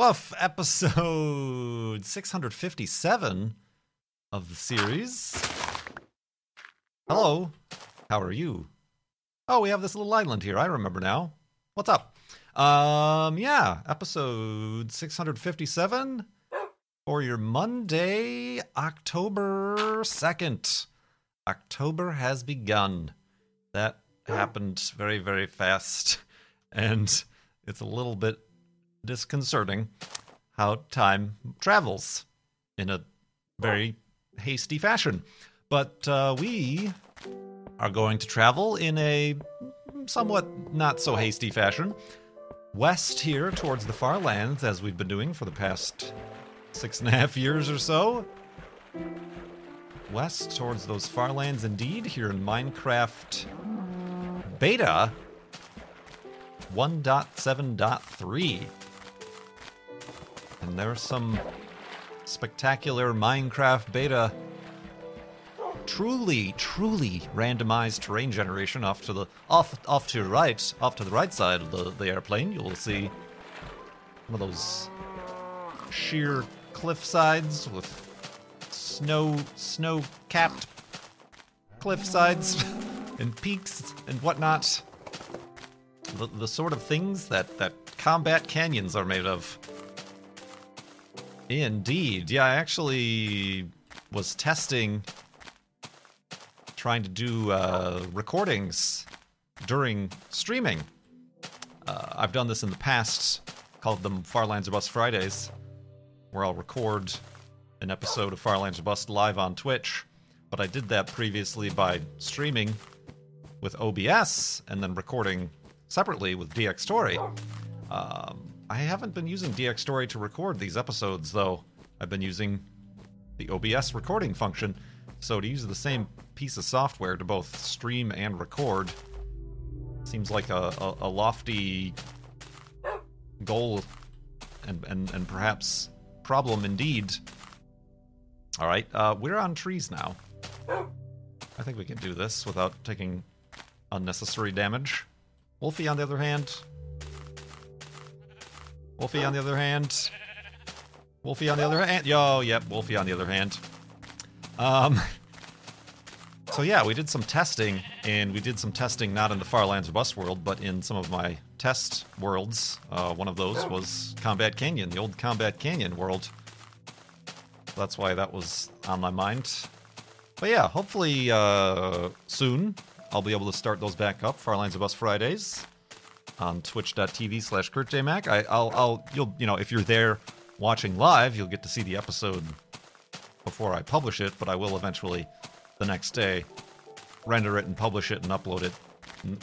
Woof, episode 657 of the series. Hello, how are you? Oh, we have this little island here. I remember now. What's up? Um, yeah, episode 657 for your Monday, October 2nd. October has begun. That happened very, very fast. And it's a little bit disconcerting how time travels in a very hasty fashion. But uh, we are going to travel in a somewhat not so hasty fashion west here towards the far lands, as we've been doing for the past six and a half years or so. West towards those far lands, indeed, here in Minecraft Beta 1.7.3. And there's some spectacular Minecraft beta truly, truly randomized terrain generation off to the off off to your right, off to the right side of the, the airplane. You'll see one of those sheer cliff sides with snow snow capped cliff sides and peaks and whatnot. The, the sort of things that, that combat canyons are made of. Indeed. Yeah, I actually was testing trying to do uh, recordings during streaming. Uh, I've done this in the past, called them Farlands or Bust Fridays, where I'll record an episode of Farlands or Bust live on Twitch. But I did that previously by streaming with OBS and then recording separately with Dxtory. Um, I haven't been using Dxtory to record these episodes, though. I've been using the OBS recording function. So to use the same piece of software to both stream and record seems like a, a, a lofty goal and, and, and perhaps problem indeed. All right, uh, we're on trees now. I think we can do this without taking unnecessary damage. Wolfie, on the other hand. Wolfie, on the other hand. Wolfie, on the other hand. Yo, yep, Wolfie, on the other hand. Um. So yeah, we did some testing, and we did some testing not in the Farlands or Bust world, but in some of my test worlds. Uh, one of those was Combat Canyon, the old Combat Canyon world. That's why that was on my mind. But yeah, hopefully uh, soon I'll be able to start those back up. Farlands or Bust Fridays on Twitch.tv slash KurtJMac. I, I'll, I'll, you'll, you know, if you're there watching live, you'll get to see the episode before I publish it. But I will eventually the next day, render it and publish it and upload it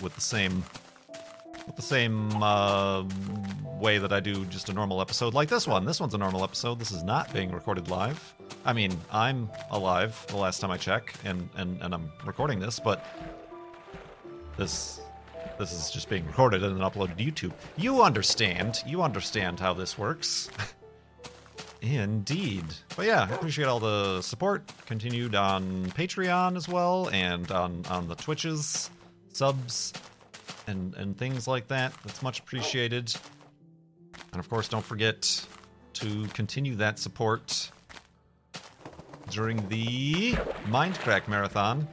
with the same with the same uh, way that I do just a normal episode like this one. This one's a normal episode. This is not being recorded live. I mean, I'm alive the last time I check, and, and, and I'm recording this, but this this is just being recorded and then uploaded to YouTube. You understand. You understand how this works. Indeed. But yeah, I appreciate all the support continued on Patreon as well and on, on the Twitches, subs, and, and things like that. That's much appreciated. And of course, don't forget to continue that support during the Mindcrack Marathon.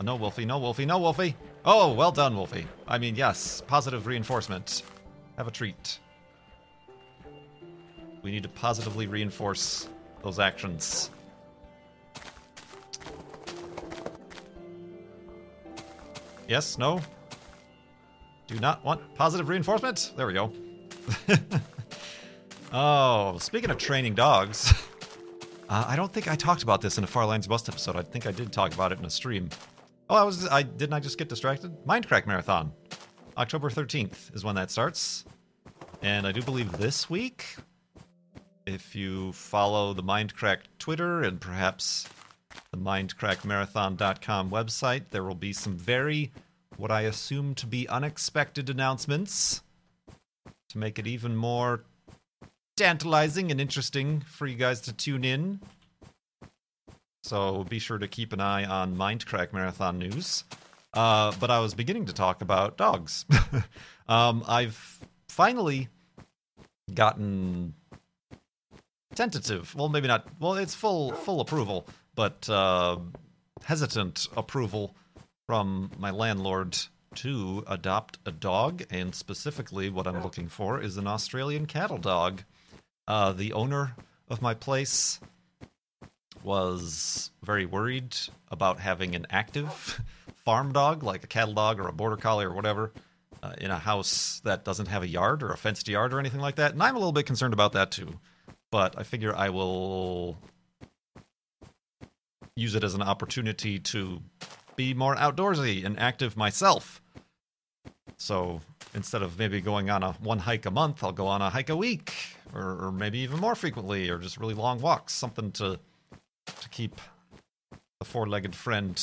Oh, no, Wolfie, no, Wolfie, no, Wolfie. Oh, well done, Wolfie. I mean, yes, positive reinforcement. Have a treat. We need to positively reinforce those actions. Yes, no? Do not want positive reinforcement? There we go. oh, speaking of training dogs, uh, I don't think I talked about this in a Far Farlands Bust episode. I think I did talk about it in a stream. Oh, I was. I didn't. I just get distracted. Mindcrack Marathon, October thirteenth is when that starts, and I do believe this week if you follow the Mindcrack Twitter and perhaps the mindcrackmarathon.com website, there will be some very, what I assume to be unexpected announcements to make it even more tantalizing and interesting for you guys to tune in. So be sure to keep an eye on Mindcrack Marathon news. Uh, but I was beginning to talk about dogs. um, I've finally gotten tentative. Well, maybe not. Well, it's full full approval, but uh, hesitant approval from my landlord to adopt a dog, and specifically, what I'm looking for is an Australian cattle dog. Uh, the owner of my place was very worried about having an active farm dog, like a cattle dog or a border collie or whatever, uh, in a house that doesn't have a yard or a fenced yard or anything like that. And I'm a little bit concerned about that too. But I figure I will use it as an opportunity to be more outdoorsy and active myself. So instead of maybe going on a one hike a month, I'll go on a hike a week, or, or maybe even more frequently, or just really long walks. Something to to keep the four-legged friend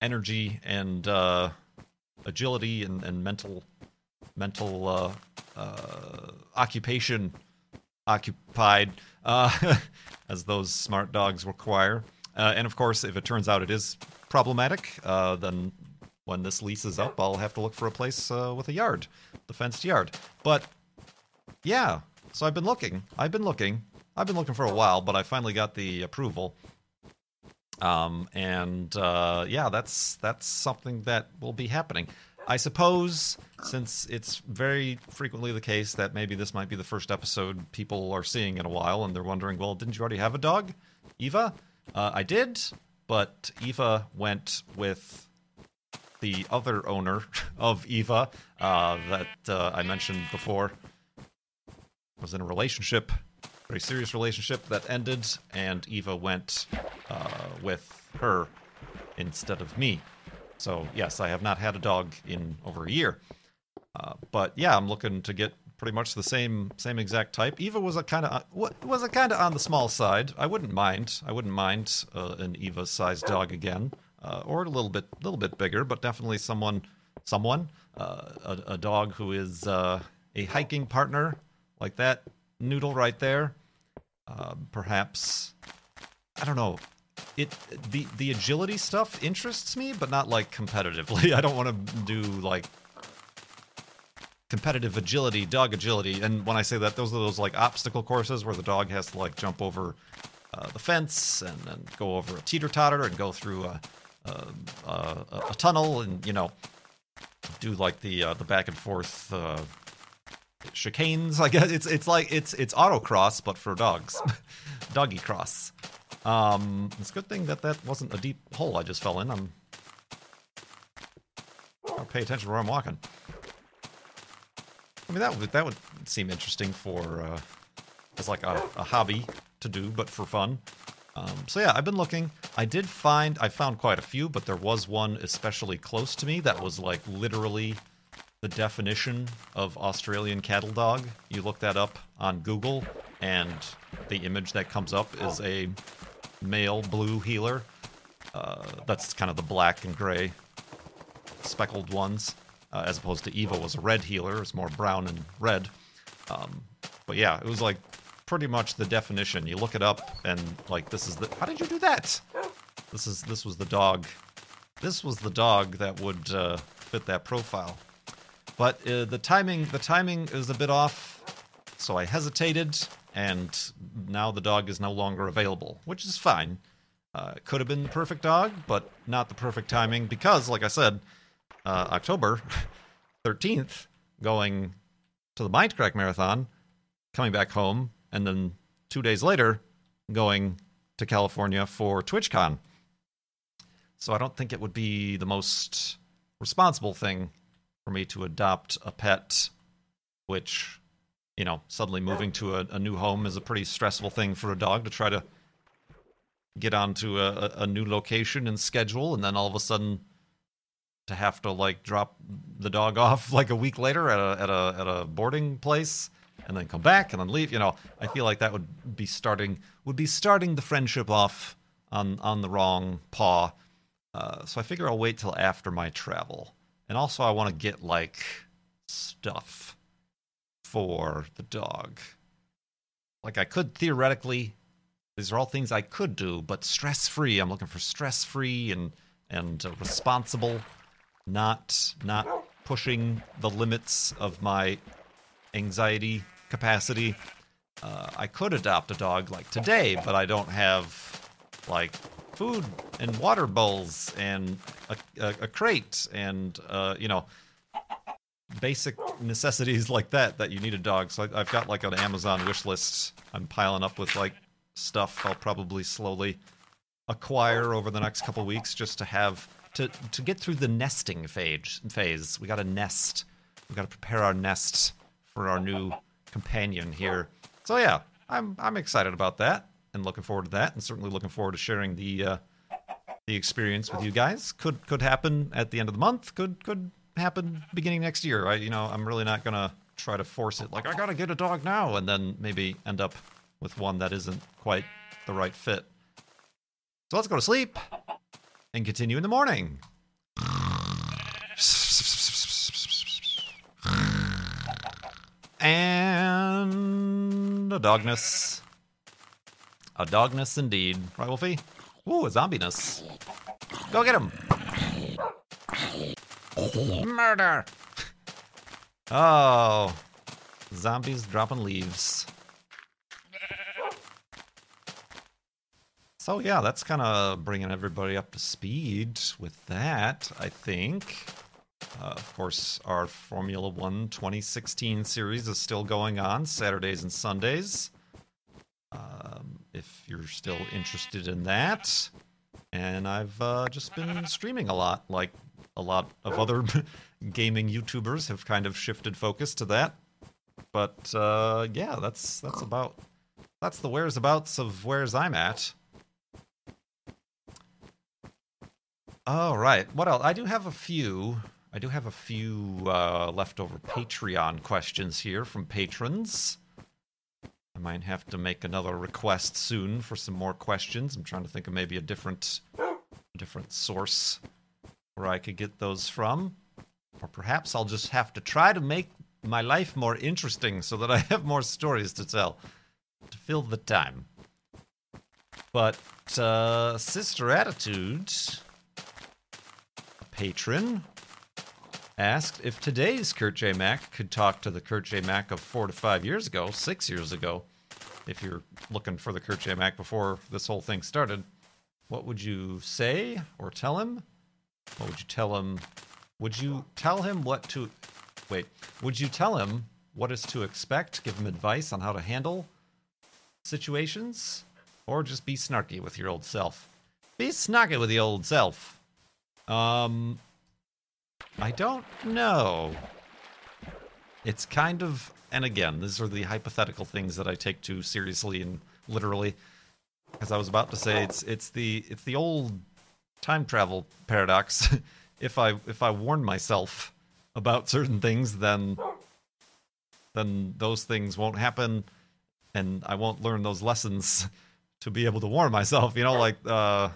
energy and uh, agility and, and mental mental uh, uh, occupation occupied uh, as those smart dogs require. Uh, and of course, if it turns out it is problematic, uh, then when this lease is up, I'll have to look for a place with a yard, the fenced yard. But yeah, so I've been looking. I've been looking. I've been looking for a while, but I finally got the approval. Um, and uh, yeah, that's that's something that will be happening. I suppose since it's very frequently the case that maybe this might be the first episode people are seeing in a while, and they're wondering, well, didn't you already have a dog, Eva? Uh, I did, but Eva went with the other owner of Eva uh, that uh, I mentioned before was in a relationship very serious relationship that ended, and Eva went uh, with her instead of me. So yes, I have not had a dog in over a year. Uh, but yeah, I'm looking to get pretty much the same same exact type. Eva was a kind of was a kind of on the small side. I wouldn't mind. I wouldn't mind uh, an Eva sized dog again, uh, or a little bit little bit bigger, but definitely someone someone uh, a, a, dog who is uh, a hiking partner like that noodle right there uh, perhaps I don't know. It the the agility stuff interests me, but not like competitively. I don't want to do like competitive agility, dog agility. And when I say that, those are those like obstacle courses where the dog has to like jump over uh, the fence and then go over a teeter totter and go through a, a, a, a, tunnel and you know do like the uh, the back and forth uh, chicanes. I guess it's it's like it's it's autocross but for dogs, doggy cross. Um, it's a good thing that that wasn't a deep hole I just fell in. I'm I'll pay attention where I'm walking. I mean that would that would seem interesting for uh, as like a, a hobby to do, but for fun. Um, so yeah, I've been looking. I did find I found quite a few, but there was one especially close to me that was like literally the definition of Australian cattle dog. You look that up on Google, and the image that comes up is a male blue heeler. Uh, that's kind of the black and gray speckled ones, uh, as opposed to Eva was a red heeler. It's more brown and red. Um, but yeah, it was like pretty much the definition. You look it up, and like this is the. How did you do that? This is this was the dog. This was the dog that would uh, fit that profile. But uh, the timing the timing is a bit off, so I hesitated, and now the dog is no longer available, which is fine. Uh, could have been the perfect dog, but not the perfect timing because, like I said, uh, October 13th, going to the Mindcrack Marathon, coming back home, and then two days later, going to California for TwitchCon. So I don't think it would be the most responsible thing for me to adopt a pet, which, you know, suddenly moving to a, a new home is a pretty stressful thing for a dog to try to get onto a, a new location and schedule, and then all of a sudden to have to like drop the dog off like a week later at a at a at a boarding place. and then come back and then leave. You know, I feel like that would be starting would be starting the friendship off on on the wrong paw. Uh, so I figure I'll wait till after my travel, and also I want to get like stuff for the dog. Like I could theoretically, these are all things I could do, but stress free. I'm looking for stress free and and uh, responsible, not not pushing the limits of my anxiety capacity. Uh, I could adopt a dog like today, but I don't have like food and water bowls and a, a, a crate and uh, you know basic necessities like that that you need a dog. So I, have got like an Amazon wish list. I'm piling up with like stuff I'll probably slowly acquire over the next couple weeks just to have to to get through the nesting phase. Phase. We got to nest. We got to prepare our nest for our new companion here. So yeah, I'm I'm excited about that and looking forward to that, and certainly looking forward to sharing the uh, the experience with you guys. Could could happen at the end of the month. Could could happen beginning next year. I you know I'm really not gonna try to force it. Like I gotta get a dog now, and then maybe end up with one that isn't quite the right fit. So let's go to sleep and continue in the morning. And a dogness. A dogness indeed. Right, Wolfie? Ooh, a zombiness. Go get him. Murder. Oh. Zombies dropping leaves. So yeah, that's kind of bringing everybody up to speed with that, I think. Uh, of course, our Formula One 2016 series is still going on Saturdays and Sundays. Um, if you're still interested in that, and I've uh, just been streaming a lot, like a lot of other gaming YouTubers have kind of shifted focus to that. But uh, yeah, that's that's about that's the whereabouts of where's I'm at. All right. What else? I do have a few I do have a few uh, leftover Patreon questions here from patrons. I might have to make another request soon for some more questions. I'm trying to think of maybe a different, different source where I could get those from, or perhaps I'll just have to try to make my life more interesting so that I have more stories to tell to fill the time. But uh, Sister Attitude, patron, asked if today's Kurt J. Mac could talk to the Kurt J. Mac of four to five years ago, six years ago. If you're looking for the Kurt J. Before this whole thing started, what would you say or tell him? What would you tell him? Would you tell him what to. Wait, would you tell him what is to expect? Give him advice on how to handle situations? Or just be snarky with your old self? Be snarky with the old self. Um, I don't know. It's kind of, and again, these are the hypothetical things that I take too seriously and literally. As I was about to say, it's it's the it's the old time travel paradox. if I if I warn myself about certain things, then then those things won't happen, and I won't learn those lessons to be able to warn myself. You know, like uh,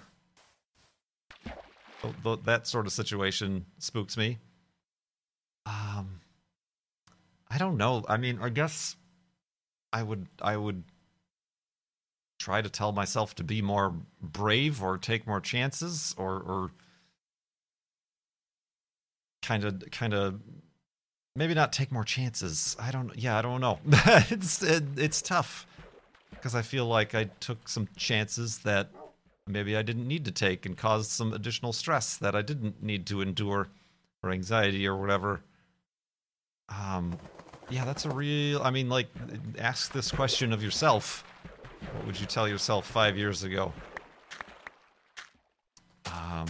that sort of situation spooks me. Um, I don't know. I mean, I guess I would I would try to tell myself to be more brave or take more chances or or kind of kind of maybe not take more chances. I don't yeah, I don't know. it's it, it's tough because I feel like I took some chances that maybe I didn't need to take and caused some additional stress that I didn't need to endure or anxiety or whatever. Um, yeah, that's a real. I mean, like, ask this question of yourself. What would you tell yourself five years ago? Um,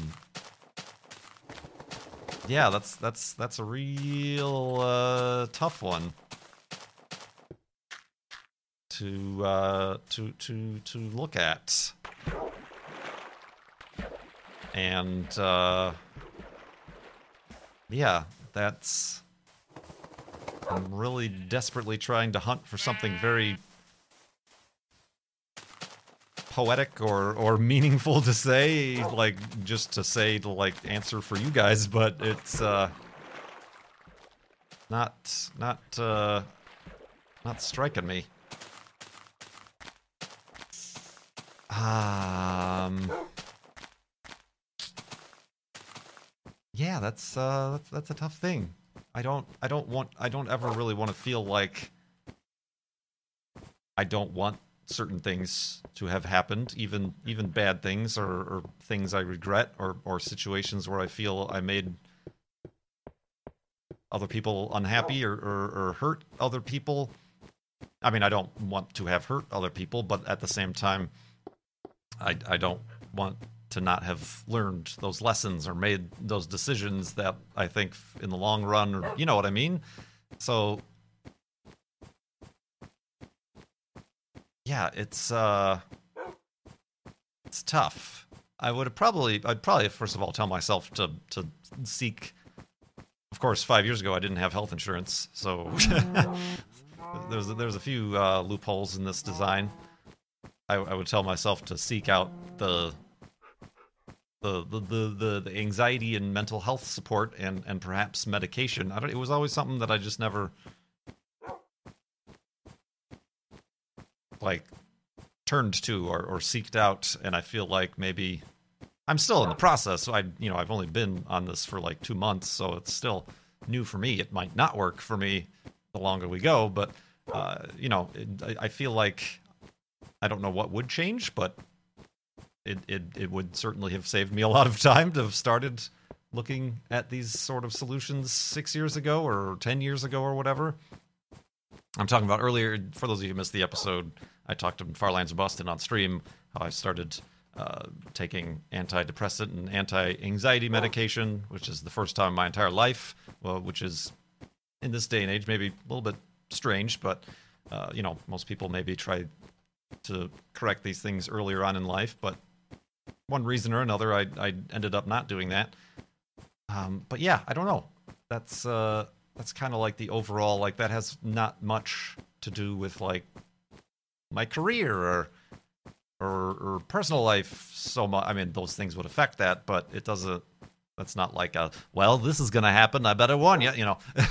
yeah, that's that's that's a real uh, tough one to uh, to to to look at and uh, yeah, that's I'm really desperately trying to hunt for something very poetic or or meaningful to say, like just to say to like answer for you guys, but it's uh not not uh not striking me. Um Yeah, that's uh that's that's a tough thing. I don't I don't want I don't ever really want to feel like I don't want certain things to have happened, even even bad things or, or things I regret or or situations where I feel I made other people unhappy or, or, or hurt other people. I mean, I don't want to have hurt other people, but at the same time, I I don't want to not have learned those lessons or made those decisions that I think in the long run, or you know what I mean. So yeah, it's uh, it's tough. I would have probably, I'd probably first of all tell myself to to seek. Of course, five years ago I didn't have health insurance, so there's there's a few uh, loopholes in this design. I, I would tell myself to seek out the the, the the the anxiety and mental health support and and perhaps medication. I don't. It was always something that I just never like turned to or or seeked out, and I feel like maybe I'm still in the process. So I you know I've only been on this for like two months, so it's still new for me. It might not work for me the longer we go, but uh, you know it, I, I feel like I don't know what would change, but it, it it would certainly have saved me a lot of time to have started looking at these sort of solutions six years ago or ten years ago or whatever. I'm talking about earlier. For those of you who missed the episode, I talked to Farlands Boston on stream how I started uh, taking antidepressant and anti-anxiety medication, which is the first time in my entire life. Well, which is in this day and age maybe a little bit strange, but uh, you know most people maybe try to correct these things earlier on in life, but one reason or another, I I ended up not doing that. Um, but yeah, I don't know. That's uh, that's kind of like the overall like that has not much to do with like my career or or, or personal life so much. I mean, those things would affect that, but it doesn't. That's not like a well, this is gonna happen. I better warn you. You know,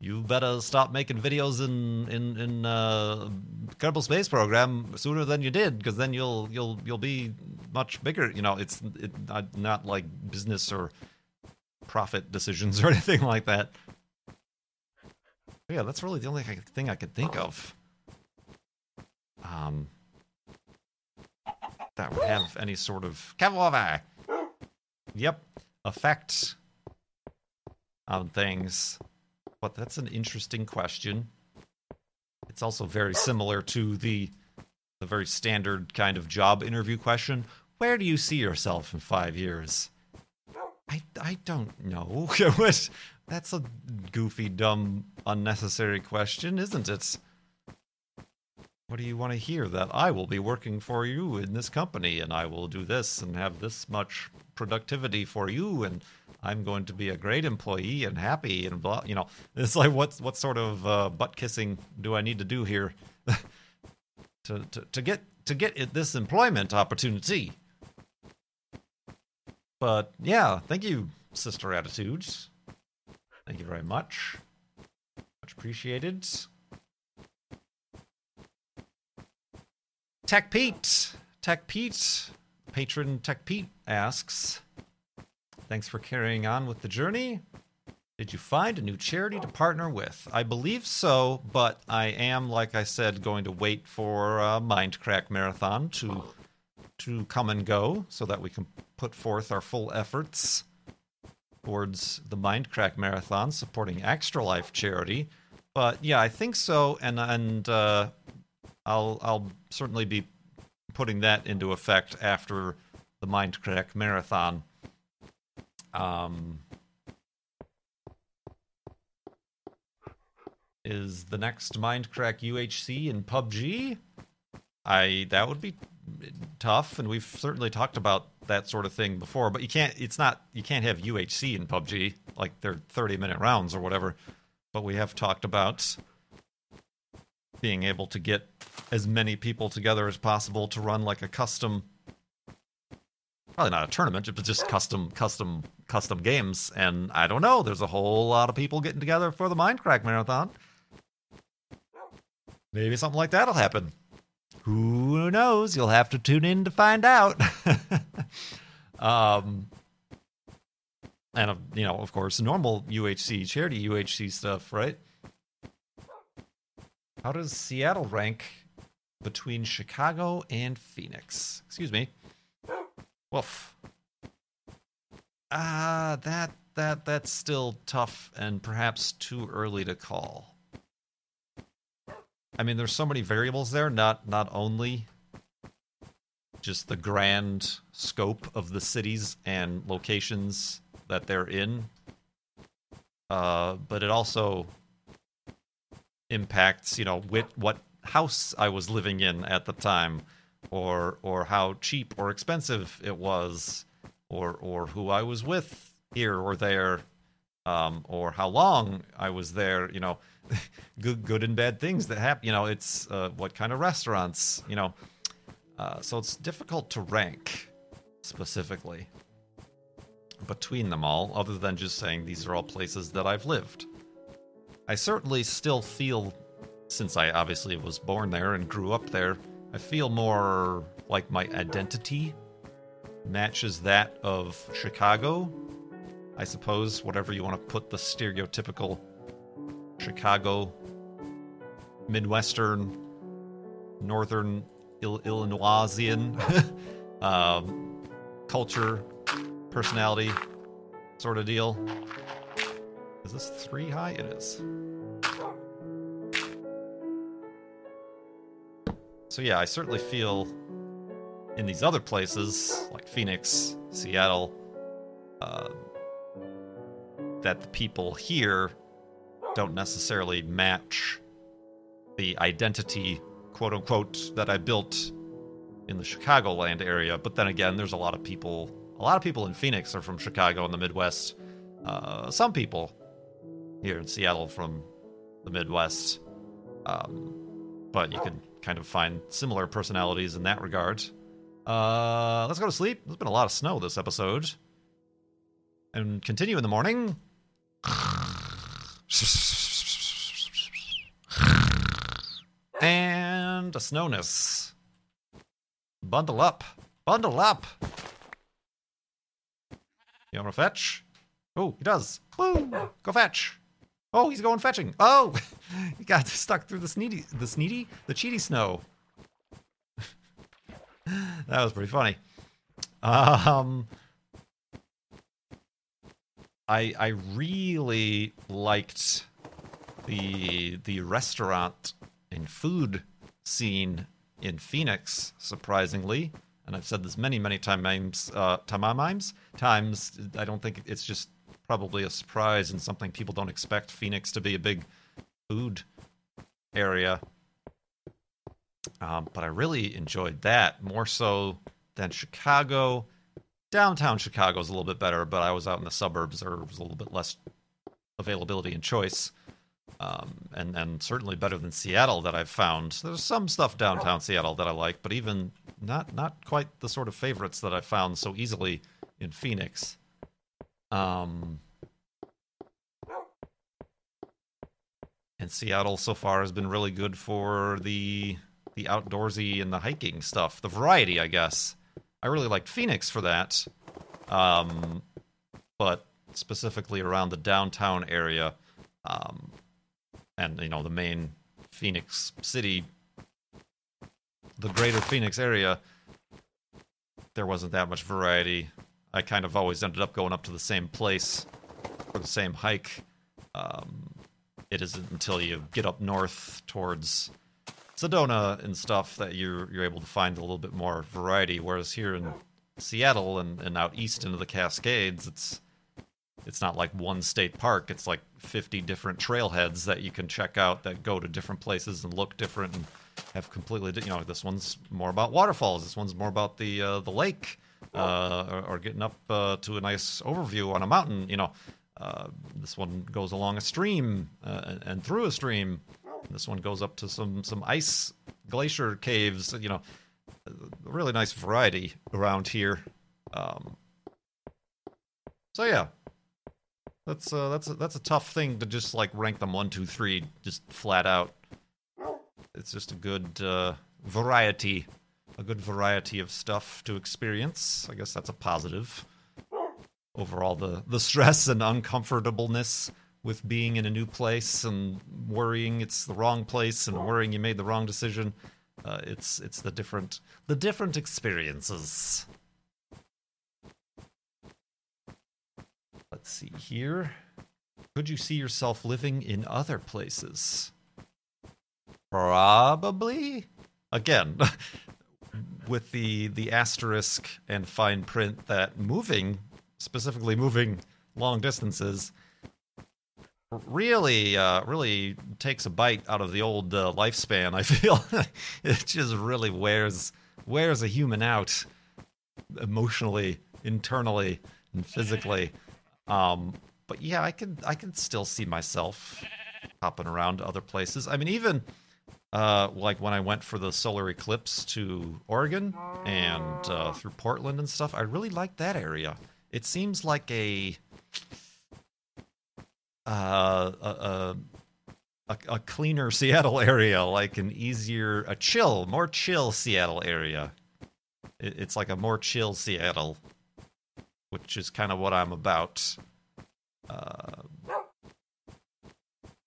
you better stop making videos in in in uh, Kerbal Space Program sooner than you did, because then you'll you'll you'll be much bigger. You know, it's it, not, not like business or profit decisions or anything like that. But yeah, that's really the only thing I could think of. Um, that would have any sort of Kavlova. Yep, effect on things. But that's an interesting question. It's also very similar to the the very standard kind of job interview question. Where do you see yourself in five years? I, I don't know. That's a goofy, dumb, unnecessary question, isn't it? What do you want to hear? That I will be working for you in this company and I will do this and have this much productivity for you and I'm going to be a great employee and happy and blah. You know, it's like what what sort of uh, butt kissing do I need to do here to, to to get to get this employment opportunity? But yeah, thank you, Sister Attitudes. Thank you very much. Much appreciated. Tech Pete. Tech Pete. Patron Tech Pete asks Thanks for carrying on with the journey. Did you find a new charity to partner with? I believe so, but I am, like I said, going to wait for a Mindcrack Marathon to to come and go so that we can put forth our full efforts towards the Mindcrack Marathon supporting Extra Life charity. But yeah, I think so, and and uh, I'll I'll certainly be putting that into effect after the Mindcrack Marathon. Um, is the next Mindcrack UHC in PUBG? I that would be tough, and we've certainly talked about that sort of thing before. But you can't. It's not. You can't have UHC in PUBG like they're thirty minute rounds or whatever. but we have talked about being able to get as many people together as possible to run like a custom probably not a tournament but just custom custom custom games. And i don't know there's a whole lot of people getting together for the Mindcrack Marathon. Maybe something like that'll happen. Who knows? You'll have to tune in to find out. Um and uh, you know of course normal uhc charity uhc stuff right? How does Seattle rank between Chicago and Phoenix? Excuse me. Woof. Ah, uh, that that that's still tough and perhaps too early to call. I mean, there's so many variables there. Not not only just the grand scope of the cities and locations that they're in, uh, but it also impacts, you know, with what house I was living in at the time, or or how cheap or expensive it was, or or who I was with here or there, um, or how long I was there. You know, good good and bad things that happen. You know, it's uh, what kind of restaurants. You know, uh, so it's difficult to rank specifically between them all, other than just saying these are all places that I've lived. I certainly still feel, since I obviously was born there and grew up there, I feel more like my identity matches that of Chicago. I suppose, whatever you want to put the stereotypical Chicago, Midwestern, Northern Il- Illinoisian um, culture, personality sort of deal. Is this three high? It is. So yeah, I certainly feel in these other places like Phoenix, Seattle, uh, that the people here don't necessarily match the identity, quote unquote, that I built in the Chicagoland area. But then again, there's a lot of people. A lot of people in Phoenix are from Chicago and the Midwest. Uh, some people here in Seattle from the Midwest. Um, but you can kind of find similar personalities in that regard. Uh, let's go to sleep. There's been a lot of snow this episode. And continue in the morning. And a snowness. Bundle up. Bundle up. You want to fetch? Oh, he does. Go fetch. Oh, he's going fetching. Oh, he got stuck through the sneedy, the sneedy, the cheaty snow. that was pretty funny. Um, I I really liked the the restaurant and food scene in Phoenix. Surprisingly, and I've said this many many times. Uh, times times. I don't think it's just probably a surprise and something people don't expect Phoenix to be a big food area. Um, but I really enjoyed that more so than Chicago. Downtown Chicago is a little bit better, but I was out in the suburbs. There was a little bit less availability and choice, um, and and certainly better than Seattle that I've found. There's some stuff downtown Seattle that I like, but even not not quite the sort of favorites that I found so easily in Phoenix. Um, and Seattle so far has been really good for the the outdoorsy and the hiking stuff, the variety, I guess. I really liked Phoenix for that, um, but specifically around the downtown area, um, and you know the main Phoenix city, the greater Phoenix area. There wasn't that much variety. I kind of always ended up going up to the same place for the same hike. Um, it isn't until you get up north towards Sedona and stuff that you're you're able to find a little bit more variety. Whereas here in Seattle and, and out east into the Cascades, it's it's not like one state park. It's like 50 different trailheads that you can check out that go to different places and look different and have completely you know this one's more about waterfalls. This one's more about the uh, the lake or, or, getting up uh, to a nice overview on a mountain. You know, Uh, this one goes along a stream uh, and, and through a stream. This one goes up to some some ice glacier caves. You know, a really nice variety around here. Um, so yeah, that's uh, that's a, that's a tough thing to just like rank them one, two, three, just flat out. It's just a good uh, variety, a good variety of stuff to experience. I guess that's a positive. Overall, the the stress and uncomfortableness with being in a new place and worrying it's the wrong place and worrying you made the wrong decision. Uh, it's it's the different the different experiences. Let's see here. Could you see yourself living in other places? Probably. Again, with the the asterisk and fine print that moving, specifically moving long distances, really uh, really takes a bite out of the old uh, lifespan. I feel it just really wears wears a human out emotionally, internally, and physically. Um, but yeah, I could I could still see myself hopping around to other places. I mean, even uh, like when I went for the solar eclipse to Oregon and uh, through Portland and stuff, I really liked that area. It seems like a uh, a, a, a cleaner Seattle area, like an easier, a chill, more chill Seattle area. It, it's like a more chill Seattle, which is kind of what I'm about. Uh,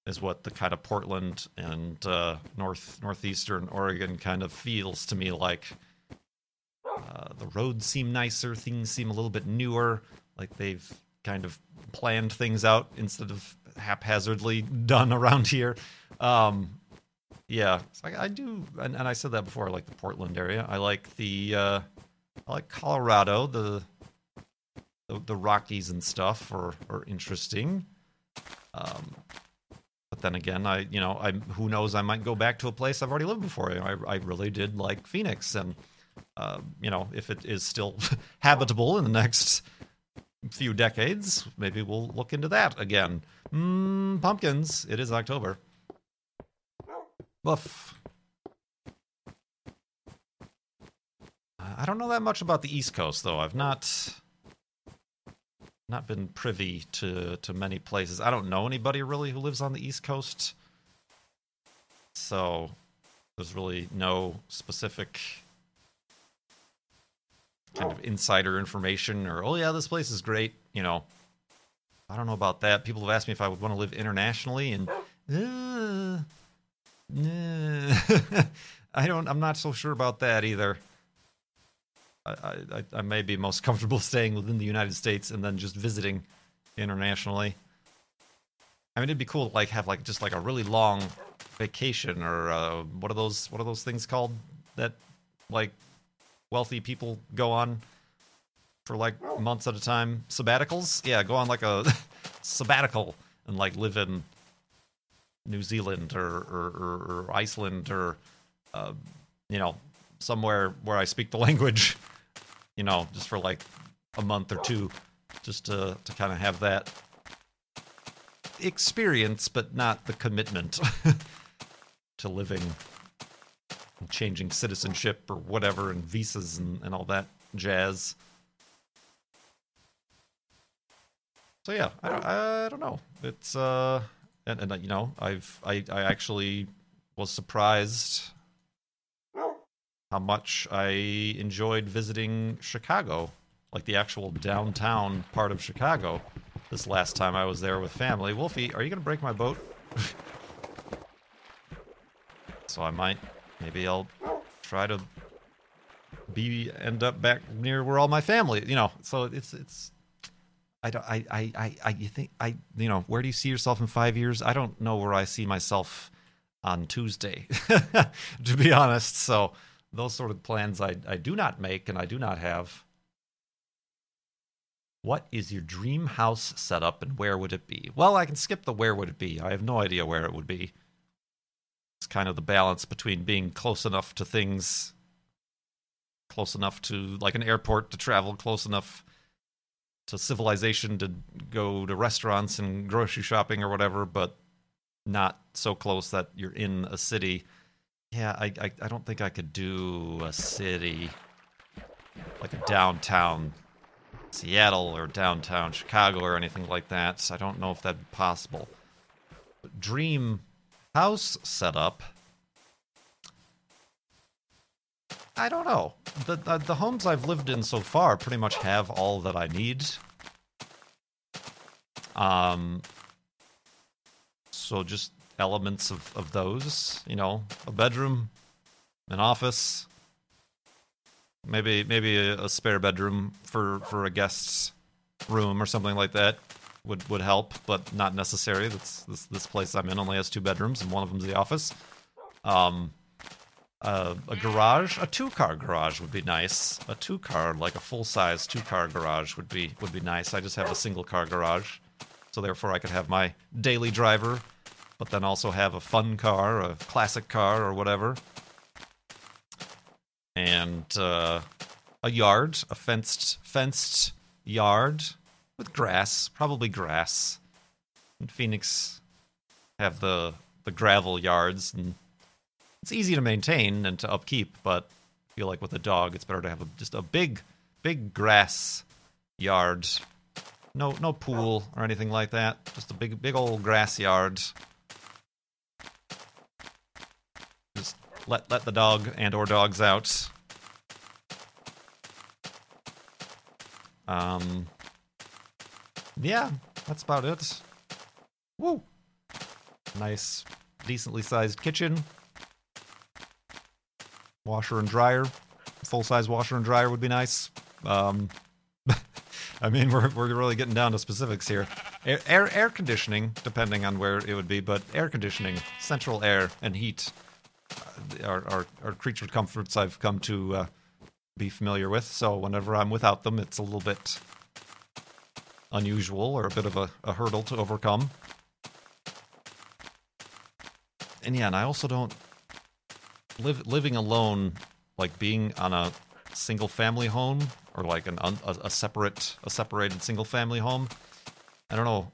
is what the kind of Portland and uh, north northeastern Oregon kind of feels to me like. Uh, the roads seem nicer, things seem a little bit newer, like they've kind of planned things out instead of haphazardly done around here. Um, yeah, I, I, do, and, and, I said that before. I like the Portland area. I like the, uh, I like Colorado. The, the, the Rockies and stuff are are interesting. Um, but then again, I you know I who knows I might go back to a place I've already lived before. I I really did like Phoenix, and uh, you know if it is still habitable in the next few decades, maybe we'll look into that again. Mm, pumpkins. It is October. Woof. I don't know that much about the East Coast, though. I've not not been privy to to many places. I don't know anybody really who lives on the East Coast, so there's really no specific kind of insider information or oh yeah this place is great you know. I don't know about that. People have asked me if i would want to live internationally and uh, uh, i don't i'm not so sure about that either I, I, I may be most comfortable staying within the united states and then just visiting internationally i mean it'd be cool to like have like just like a really long vacation or uh, what are those what are those things called that like wealthy people go on for like months at a time. Sabbaticals? Yeah, go on like a sabbatical and like live in New Zealand or or, or, or Iceland or uh, you know somewhere where I speak the language. You know, just for like a month or two, just to to kind of have that experience, but not the commitment to living changing citizenship or whatever and visas and, and all that jazz. So yeah, I, I don't know. It's uh, and, and you know, I've I I actually was surprised how much I enjoyed visiting Chicago, like the actual downtown part of Chicago. This last time I was there with family. Wolfie, are you gonna break my boat? so I might Maybe I'll try to be end up back near where all my family, you know. So it's it's. I don't. I I I, I you think I you know where do you see yourself in five years? I don't know where I see myself on Tuesday, to be honest. So those sort of plans I I do not make and I do not have. What is your dream house setup and where would it be? Well, I can skip the where would it be. I have no idea where it would be. It's kind of the balance between being close enough to things, close enough to like an airport to travel, close enough to civilization to go to restaurants and grocery shopping or whatever, but not so close that you're in a city. Yeah, I, I, I don't think I could do a city like a downtown Seattle or downtown Chicago or anything like that. So I don't know if that'd be possible. But dream house setup. I don't know. The, the the homes I've lived in so far pretty much have all that I need. Um so just elements of, of those, you know, a bedroom, an office, maybe maybe a, a spare bedroom for for a guest's room or something like that would would help, but not necessary. That's this this place I'm in only has two bedrooms, and one of them's the office. Um, uh, a garage, a two car garage would be nice. A two car, like a full size two car garage, would be would be nice. I just have a single car garage, so therefore I could have my daily driver, but then also have a fun car, a classic car, or whatever, and uh, a yard, a fenced fenced yard with grass, probably grass. In Phoenix, have the the gravel yards, and it's easy to maintain and to upkeep. But I feel like with a dog, it's better to have a, just a big, big grass yard. No, no pool or anything like that. Just a big, big old grass yard. Just let let the dog and or dogs out. Um, yeah, that's about it. Woo! Nice, decently sized kitchen. Washer and dryer. Full size washer and dryer would be nice. Um, I mean, we're, we're really getting down to specifics here. Air, air, air conditioning, depending on where it would be, but air conditioning, central air, and heat are, are, are creature comforts I've come to uh, be familiar with. So whenever I'm without them, it's a little bit unusual or a bit of a, a hurdle to overcome. And yeah, and I also don't live living alone, like being on a single family home or like an a, a separate a separated single family home. I don't know.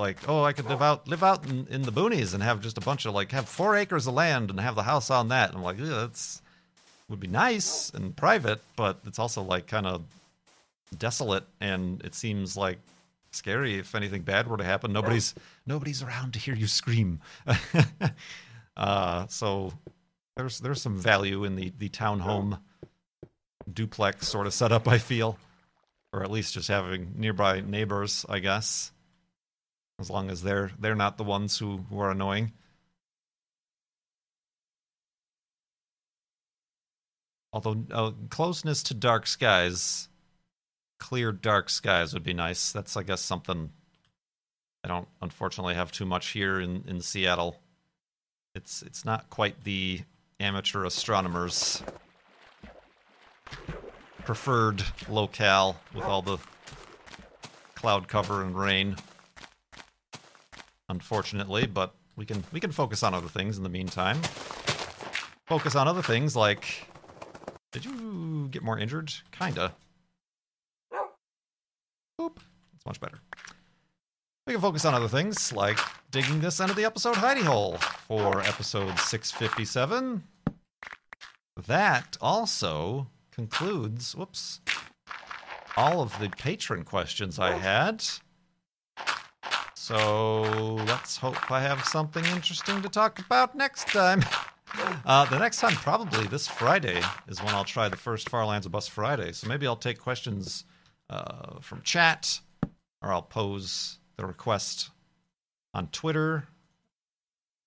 Like, oh, I could live out live out in, in the boonies and have just a bunch of like have four acres of land and have the house on that. And I'm like, yeah, that's would be nice and private, but it's also like kind of desolate and it seems like scary if anything bad were to happen. Nobody's nobody's around to hear you scream. uh, so there's there's some value in the the townhome duplex sort of setup. I feel, or at least just having nearby neighbors. I guess, as long as they're they're not the ones who who are annoying. Although uh, closeness to dark skies, clear dark skies would be nice. That's I guess something I don't unfortunately have too much here in, in Seattle. It's it's not quite the amateur astronomers preferred locale with all the cloud cover and rain. Unfortunately, but we can we can focus on other things in the meantime. Focus on other things like did you get more injured? Kinda. Boop. That's much better. We can focus on other things like digging this end of the episode hidey hole for episode 657. That also concludes, whoops, all of the patron questions I had. So let's hope I have something interesting to talk about next time. Uh, the next time, probably this Friday, is when I'll try the first Far Lands or Bust Friday. So maybe I'll take questions uh, from chat, or I'll pose the request on Twitter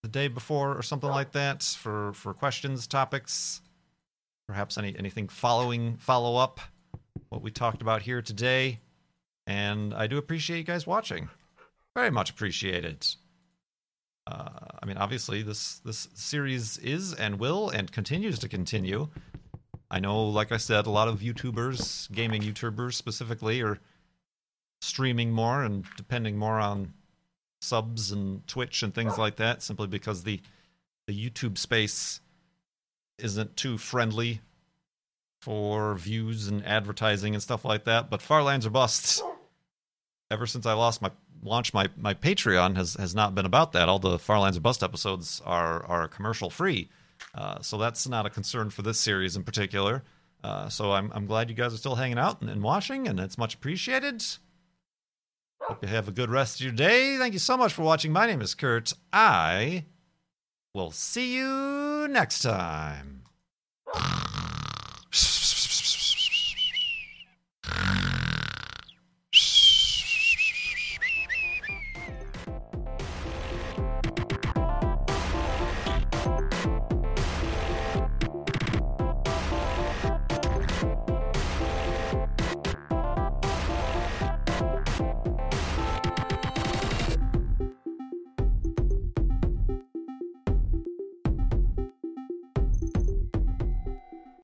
the day before, or something like that, for for questions, topics, perhaps any anything following follow up what we talked about here today. And I do appreciate you guys watching. Very much appreciated. Uh, I mean, obviously, this this series is and will and continues to continue. I know, like I said, a lot of YouTubers, gaming YouTubers specifically, are streaming more and depending more on subs and Twitch and things like that, simply because the the YouTube space isn't too friendly for views and advertising and stuff like that. But Farlands or Bust, ever since I lost my launched my my Patreon, has has not been about that. All the Farlands or Bust episodes are are commercial free, uh, so that's not a concern for this series in particular. Uh, so I'm I'm glad you guys are still hanging out and, and watching, and it's much appreciated. Hope you have a good rest of your day. Thank you so much for watching. My name is Kurt. I will see you next time.